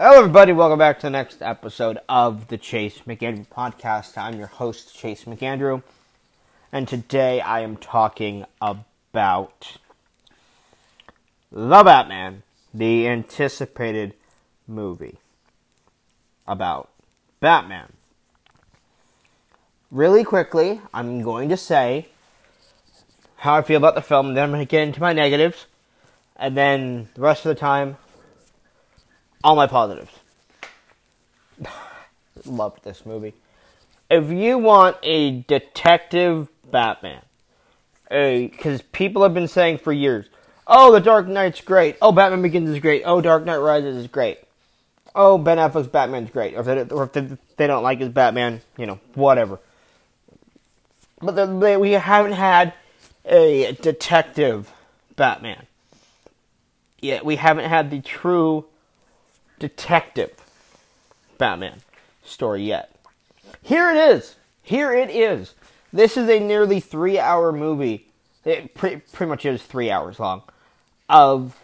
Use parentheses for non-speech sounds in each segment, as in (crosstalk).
Hello, everybody. Welcome back to the next episode of the Chase McAndrew podcast. I'm your host, Chase McAndrew, and today I am talking about The Batman, the anticipated movie about Batman. Really quickly, I'm going to say how I feel about the film, then I'm going to get into my negatives, and then the rest of the time, all my positives. (sighs) Loved this movie. If you want a detective Batman, because people have been saying for years, oh, The Dark Knight's great. Oh, Batman Begins is great. Oh, Dark Knight Rises is great. Oh, Ben Affleck's Batman's great. Or if they, or if they, they don't like his Batman, you know, whatever. But they, we haven't had a detective Batman. Yet we haven't had the true detective Batman story yet. Here it is. Here it is. This is a nearly three hour movie. It pretty, pretty much is three hours long. Of,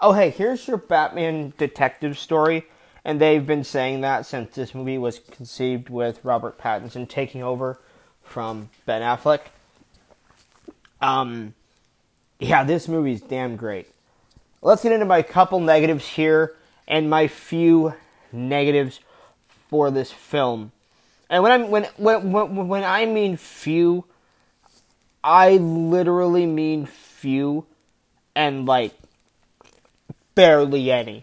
oh, hey, here's your Batman detective story. And they've been saying that since this movie was conceived with Robert Pattinson taking over from Ben Affleck. Um, yeah, this movie's damn great. Let's get into my couple negatives here and my few negatives for this film. And when I when when when, I mean few, I literally mean few, and like barely any.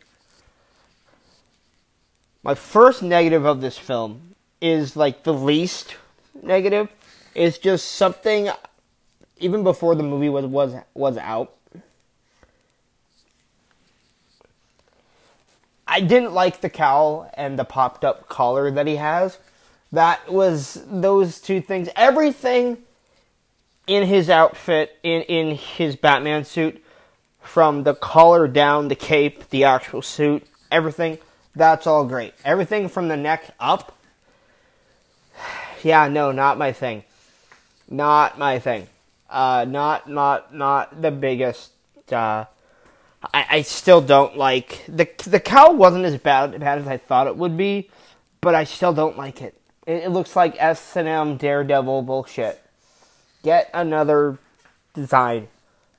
My first negative of this film is like the least negative. It's just something even before the movie was was was out. I didn't like the cowl and the popped up collar that he has. That was those two things. Everything in his outfit, in, in his Batman suit, from the collar down, the cape, the actual suit, everything, that's all great. Everything from the neck up, yeah, no, not my thing. Not my thing. Uh, not, not, not the biggest, uh, I, I still don't like the the cowl wasn't as bad, bad as I thought it would be, but I still don't like it. It, it looks like S and M Daredevil bullshit. Get another design,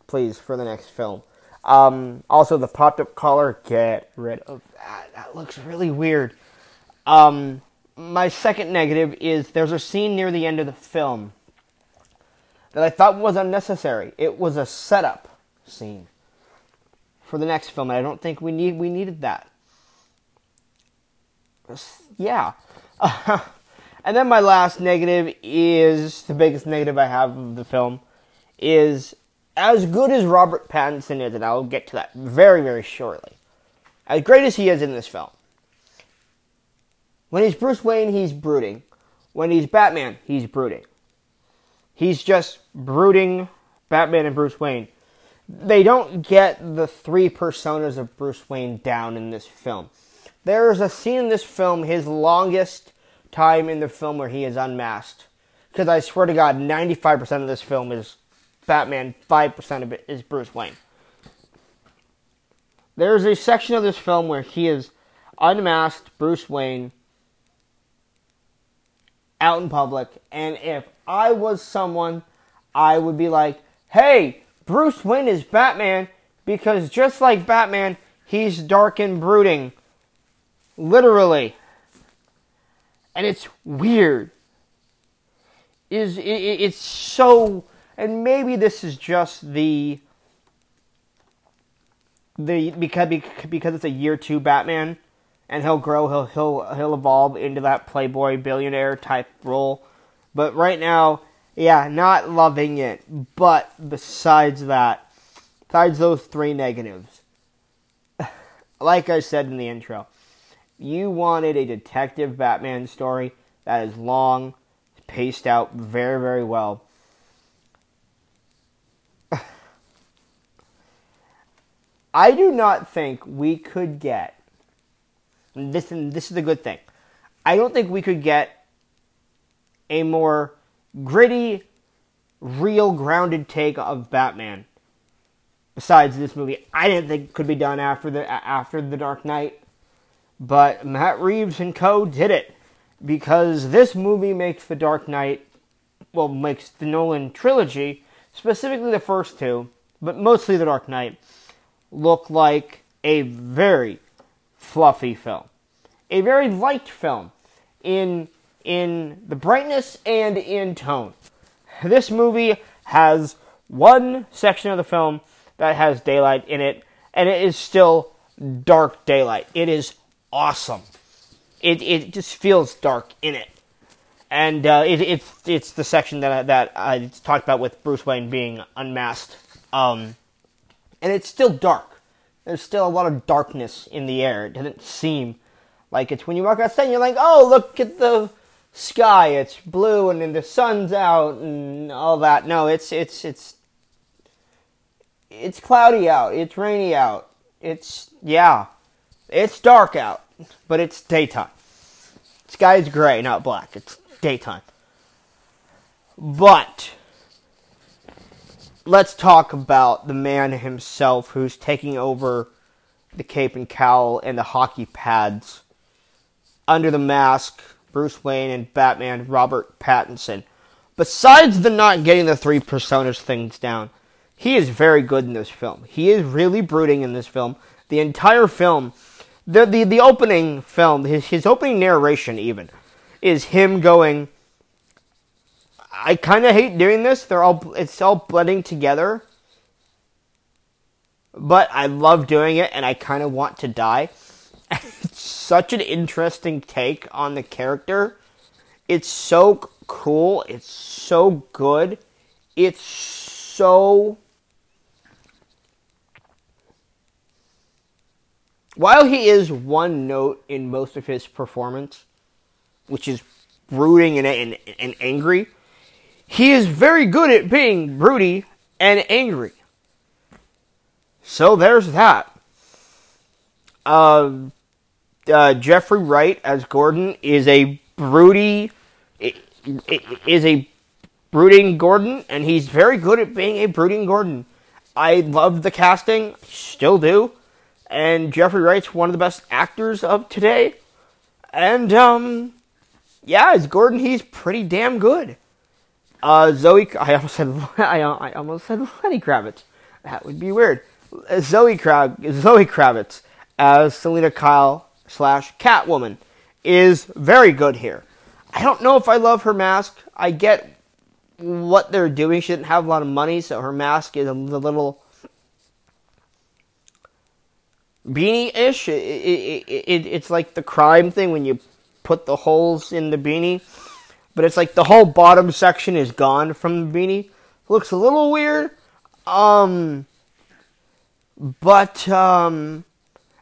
please, for the next film. Um, also, the popped up collar, get rid of that. That looks really weird. Um, my second negative is there's a scene near the end of the film that I thought was unnecessary. It was a setup scene for the next film, and I don't think we need we needed that. Yeah. (laughs) and then my last negative is the biggest negative I have of the film is as good as Robert Pattinson is, and I'll get to that very, very shortly. As great as he is in this film. When he's Bruce Wayne, he's brooding. When he's Batman, he's brooding. He's just brooding Batman and Bruce Wayne they don't get the three personas of Bruce Wayne down in this film. There's a scene in this film, his longest time in the film, where he is unmasked. Because I swear to God, 95% of this film is Batman, 5% of it is Bruce Wayne. There's a section of this film where he is unmasked Bruce Wayne out in public, and if I was someone, I would be like, hey, Bruce Wayne is Batman because just like Batman, he's dark and brooding. Literally. And it's weird. Is it, it's so and maybe this is just the the because because it's a year 2 Batman and he'll grow he'll he'll he'll evolve into that playboy billionaire type role. But right now yeah, not loving it. But besides that, besides those three negatives, (laughs) like I said in the intro, you wanted a detective Batman story that is long, paced out very, very well. (sighs) I do not think we could get this. And this is the good thing. I don't think we could get a more gritty, real, grounded take of Batman. Besides this movie, I didn't think could be done after the after the Dark Knight. but Matt Reeves and co did it because this movie makes The Dark Knight, well, makes the Nolan trilogy, specifically the first two, but mostly The Dark Knight, look like a very fluffy film, a very light film in in the brightness and in tone. This movie has one section of the film that has daylight in it, and it is still dark daylight. It is awesome. It it just feels dark in it, and uh, it, it's it's the section that I, that I talked about with Bruce Wayne being unmasked, um, and it's still dark. There's still a lot of darkness in the air. It doesn't seem like it's when you walk outside and you're like, oh, look at the sky. It's blue and then the sun's out and all that. No, it's it's it's it's cloudy out. It's rainy out. It's yeah. It's dark out, but it's daytime. Sky is gray, not black. It's daytime. But let's talk about the man himself who's taking over the cape and cowl and the hockey pads under the mask, Bruce Wayne and Batman Robert Pattinson. Besides the not getting the three personas things down, he is very good in this film. He is really brooding in this film. The entire film, the the, the opening film, his his opening narration even, is him going. I kind of hate doing this. They're all it's all blending together. But I love doing it, and I kind of want to die. It's such an interesting take on the character. It's so cool. It's so good. It's so. While he is one note in most of his performance, which is brooding and, and, and angry, he is very good at being broody and angry. So there's that. Uh, uh, Jeffrey Wright as Gordon is a broody, is a brooding Gordon, and he's very good at being a brooding Gordon. I love the casting, still do, and Jeffrey Wright's one of the best actors of today. And um, yeah, as Gordon, he's pretty damn good. Uh, Zoe, (laughs) I almost said (laughs) I, I almost said Lenny Kravitz. That would be weird. Zoe Zoe Kravitz as Selina Kyle slash Catwoman is very good here. I don't know if I love her mask. I get what they're doing. She didn't have a lot of money, so her mask is a little beanie-ish. It, it, it, it's like the crime thing when you put the holes in the beanie, but it's like the whole bottom section is gone from the beanie. Looks a little weird. Um, but um,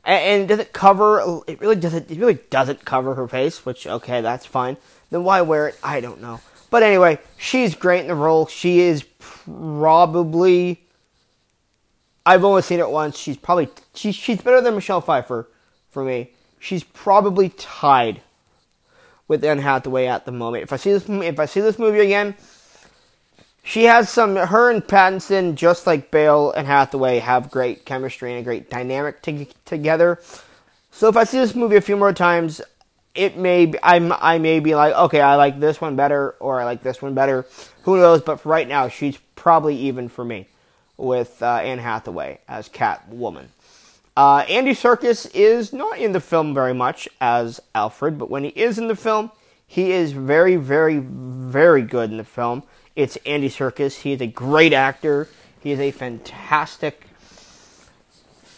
and, and does it cover? It really doesn't. It really doesn't cover her face. Which okay, that's fine. Then why wear it? I don't know. But anyway, she's great in the role. She is probably. I've only seen it once. She's probably she's she's better than Michelle Pfeiffer for me. She's probably tied with Anne Hathaway at the moment. If I see this if I see this movie again, she has some. Her and Pattinson, just like Bale and Hathaway, have great chemistry and a great dynamic to, together. So if I see this movie a few more times, it may be, I'm I may be like, okay, I like this one better, or I like this one better. Who knows? But for right now, she's probably even for me with uh, Anne Hathaway as Catwoman. Uh, Andy Serkis is not in the film very much as Alfred, but when he is in the film, he is very, very, very good in the film. It's Andy Serkis. He is a great actor. He is a fantastic,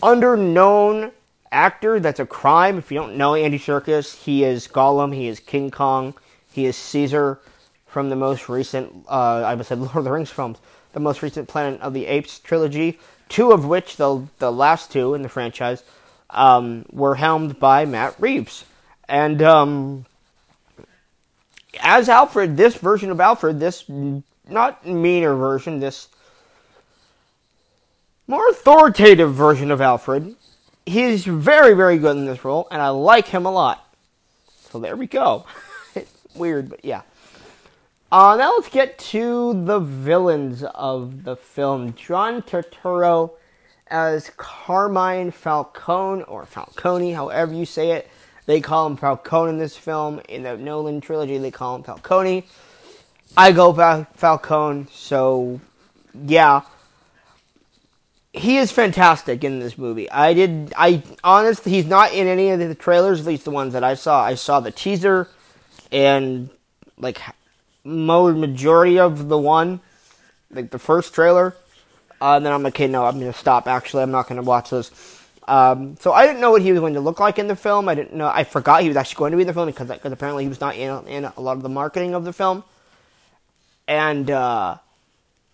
underknown actor. That's a crime. If you don't know Andy Serkis, he is Gollum. He is King Kong. He is Caesar from the most recent, uh, I say, (laughs) Lord of the Rings films. The most recent Planet of the Apes trilogy. Two of which, the the last two in the franchise, um, were helmed by Matt Reeves. And um, as Alfred, this version of Alfred, this not meaner version, this more authoritative version of Alfred. He's very, very good in this role, and I like him a lot. So there we go. (laughs) Weird, but yeah. Uh, now let's get to the villains of the film. John Turturro as Carmine Falcone, or Falcone, however you say it, They call him Falcone in this film. In the Nolan trilogy, they call him Falcone. I go Fal- Falcone, so yeah. He is fantastic in this movie. I did. I honest. He's not in any of the trailers, at least the ones that I saw. I saw the teaser, and like mo majority of the one, like the first trailer. Uh, and then I'm like, okay, no, I'm gonna stop. Actually, I'm not gonna watch this. Um, so I didn't know what he was going to look like in the film. I didn't know. I forgot he was actually going to be in the film because, because apparently he was not in, in a lot of the marketing of the film. And uh,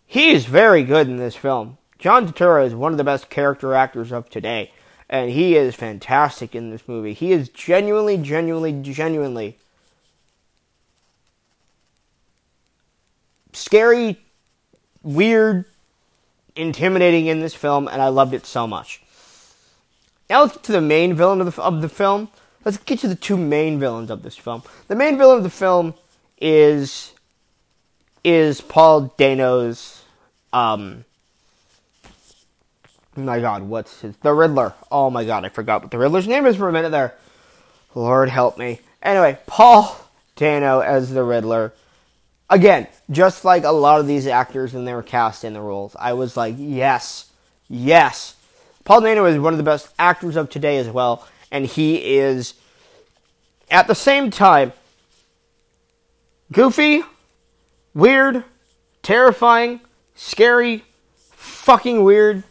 he is very good in this film. John Turturro is one of the best character actors of today, and he is fantastic in this movie. He is genuinely, genuinely, genuinely scary, weird, intimidating in this film, and I loved it so much. Now let's get to the main villain of the, of the film. Let's get to the two main villains of this film. The main villain of the film is is Paul Dano's um my god, what's his the Riddler. Oh my god, I forgot what the Riddler's name is for a minute there. Lord help me. Anyway, Paul Dano as the Riddler. Again, just like a lot of these actors when they were cast in the roles, I was like, yes, yes. Paul Dano is one of the best actors of today as well, and he is at the same time goofy, weird, terrifying, scary, fucking weird.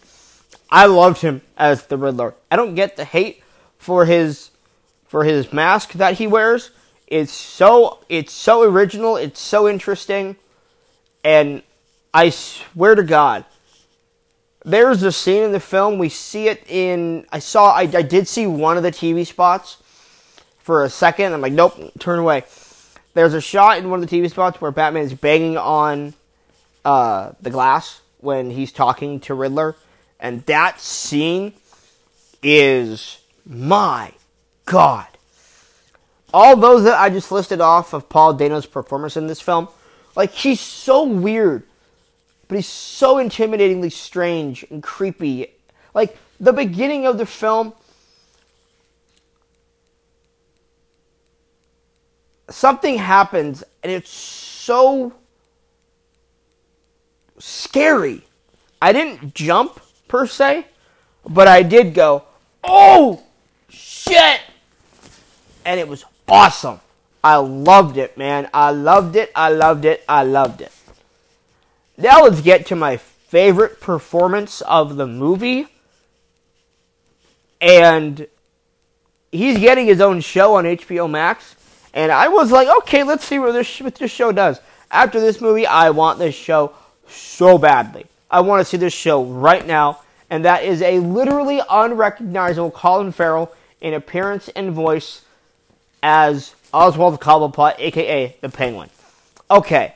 I loved him as the Riddler. I don't get the hate for his for his mask that he wears. It's so it's so original, it's so interesting, and I swear to God, there's a scene in the film. We see it in. I saw. I, I did see one of the TV spots for a second. I'm like, nope, turn away. There's a shot in one of the TV spots where Batman is banging on uh, the glass when he's talking to Riddler, and that scene is my god. All those that I just listed off of Paul Dano's performance in this film, like he's so weird but he's so intimidatingly strange and creepy. Like the beginning of the film, something happens and it's so scary. I didn't jump per se, but I did go, "Oh shit!" And it was awesome. I loved it, man. I loved it. I loved it. I loved it. Now let's get to my favorite performance of the movie. And he's getting his own show on HBO Max. And I was like, okay, let's see what this, what this show does. After this movie, I want this show so badly. I want to see this show right now. And that is a literally unrecognizable Colin Farrell in appearance and voice as Oswald Cobblepot, aka the Penguin. Okay,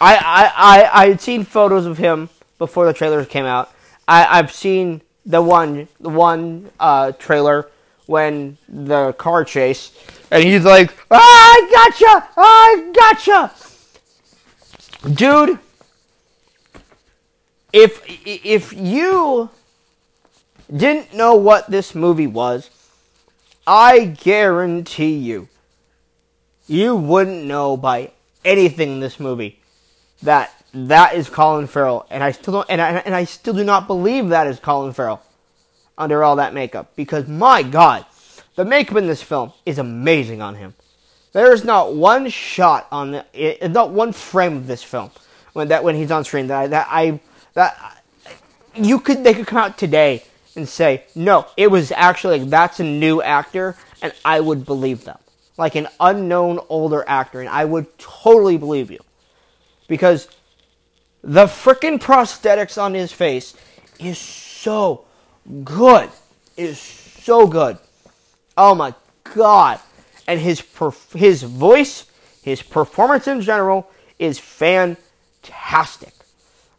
I, I, I, I had seen photos of him before the trailers came out. I, I've seen the one, the one uh, trailer when the car chase, and he's like, ah, "I gotcha! I gotcha!" Dude, if if you didn't know what this movie was, I guarantee you, you wouldn't know by anything in this movie that that is Colin Farrell, and I still don't, and I, and I still do not believe that is Colin Farrell under all that makeup. Because my God, the makeup in this film is amazing on him. There is not one shot on the, not one frame of this film when that when he's on screen that I, that I that you could they could come out today and say no, it was actually that's a new actor, and I would believe them. Like an unknown older actor, and I would totally believe you. Because the freaking prosthetics on his face is so good. Is so good. Oh my god. And his perf- his voice, his performance in general is fantastic.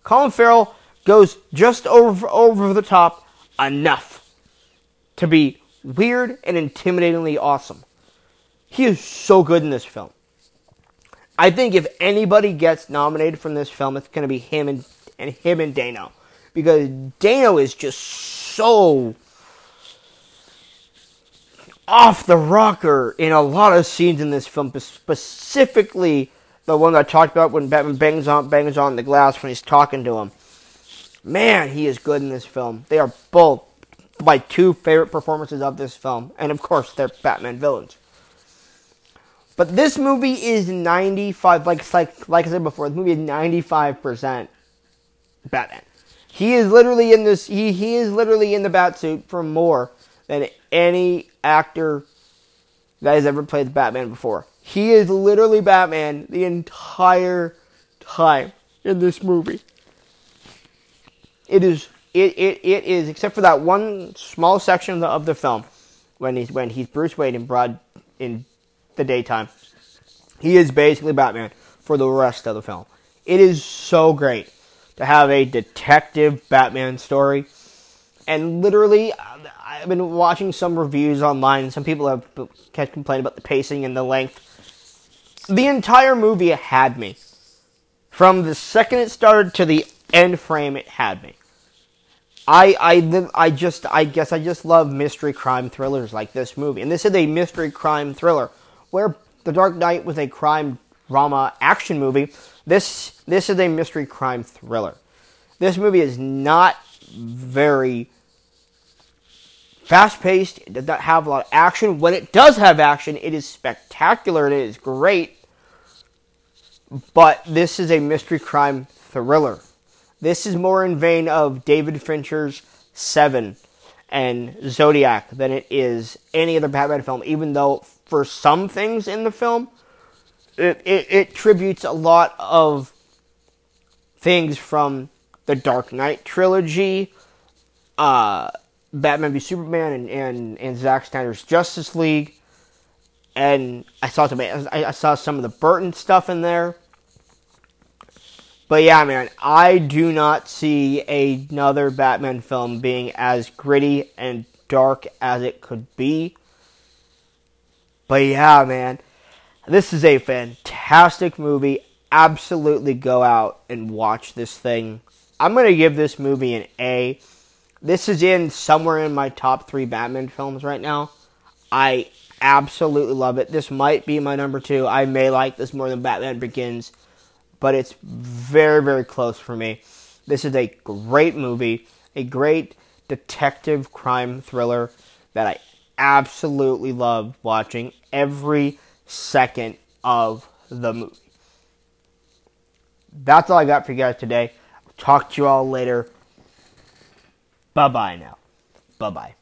Colin Farrell goes just over over the top enough to be weird and intimidatingly awesome. He is so good in this film. I think if anybody gets nominated from this film, it's going to be him and, and him and Dano, because Dano is just so off the rocker in a lot of scenes in this film, specifically the one that I talked about when Batman bangs on bangs on the glass when he's talking to him. Man, he is good in this film. They are both my two favorite performances of this film, and of course, they're Batman villains. But this movie is 95, like like like I said before, the movie is 95 percent Batman. He is literally in this. He he is literally in the bat suit for more than any actor that has ever played Batman before. He is literally Batman the entire time in this movie. It is it, it, it is except for that one small section of the, of the film when he's when he's Bruce Wayne in broad in the daytime. He is basically Batman for the rest of the film. It is so great to have a detective Batman story. And literally, I've been watching some reviews online. Some people have kept complaining about the pacing and the length. The entire movie had me. From the second it started to the end frame, it had me. I, I, I just, I guess I just love mystery crime thrillers like this movie. And this is a mystery crime thriller where The Dark Knight was a crime drama action movie. This this is a mystery crime thriller. This movie is not very fast paced. It does not have a lot of action. When it does have action, it is spectacular it is great. But this is a mystery crime thriller. This is more in vein of David Fincher's Seven and Zodiac than it is any other Batman film, even though for some things in the film, it, it, it tributes a lot of things from the Dark Knight trilogy, uh, Batman v Superman, and, and, and Zack Snyder's Justice League. And I saw some I saw some of the Burton stuff in there. But yeah, man, I do not see another Batman film being as gritty and dark as it could be. But yeah, man, this is a fantastic movie. Absolutely go out and watch this thing. I'm going to give this movie an A. This is in somewhere in my top three Batman films right now. I absolutely love it. This might be my number two. I may like this more than Batman Begins, but it's very, very close for me. This is a great movie, a great detective crime thriller that I absolutely love watching every second of the movie. That's all I got for you guys today. Talk to you all later. Bye bye now. Bye bye.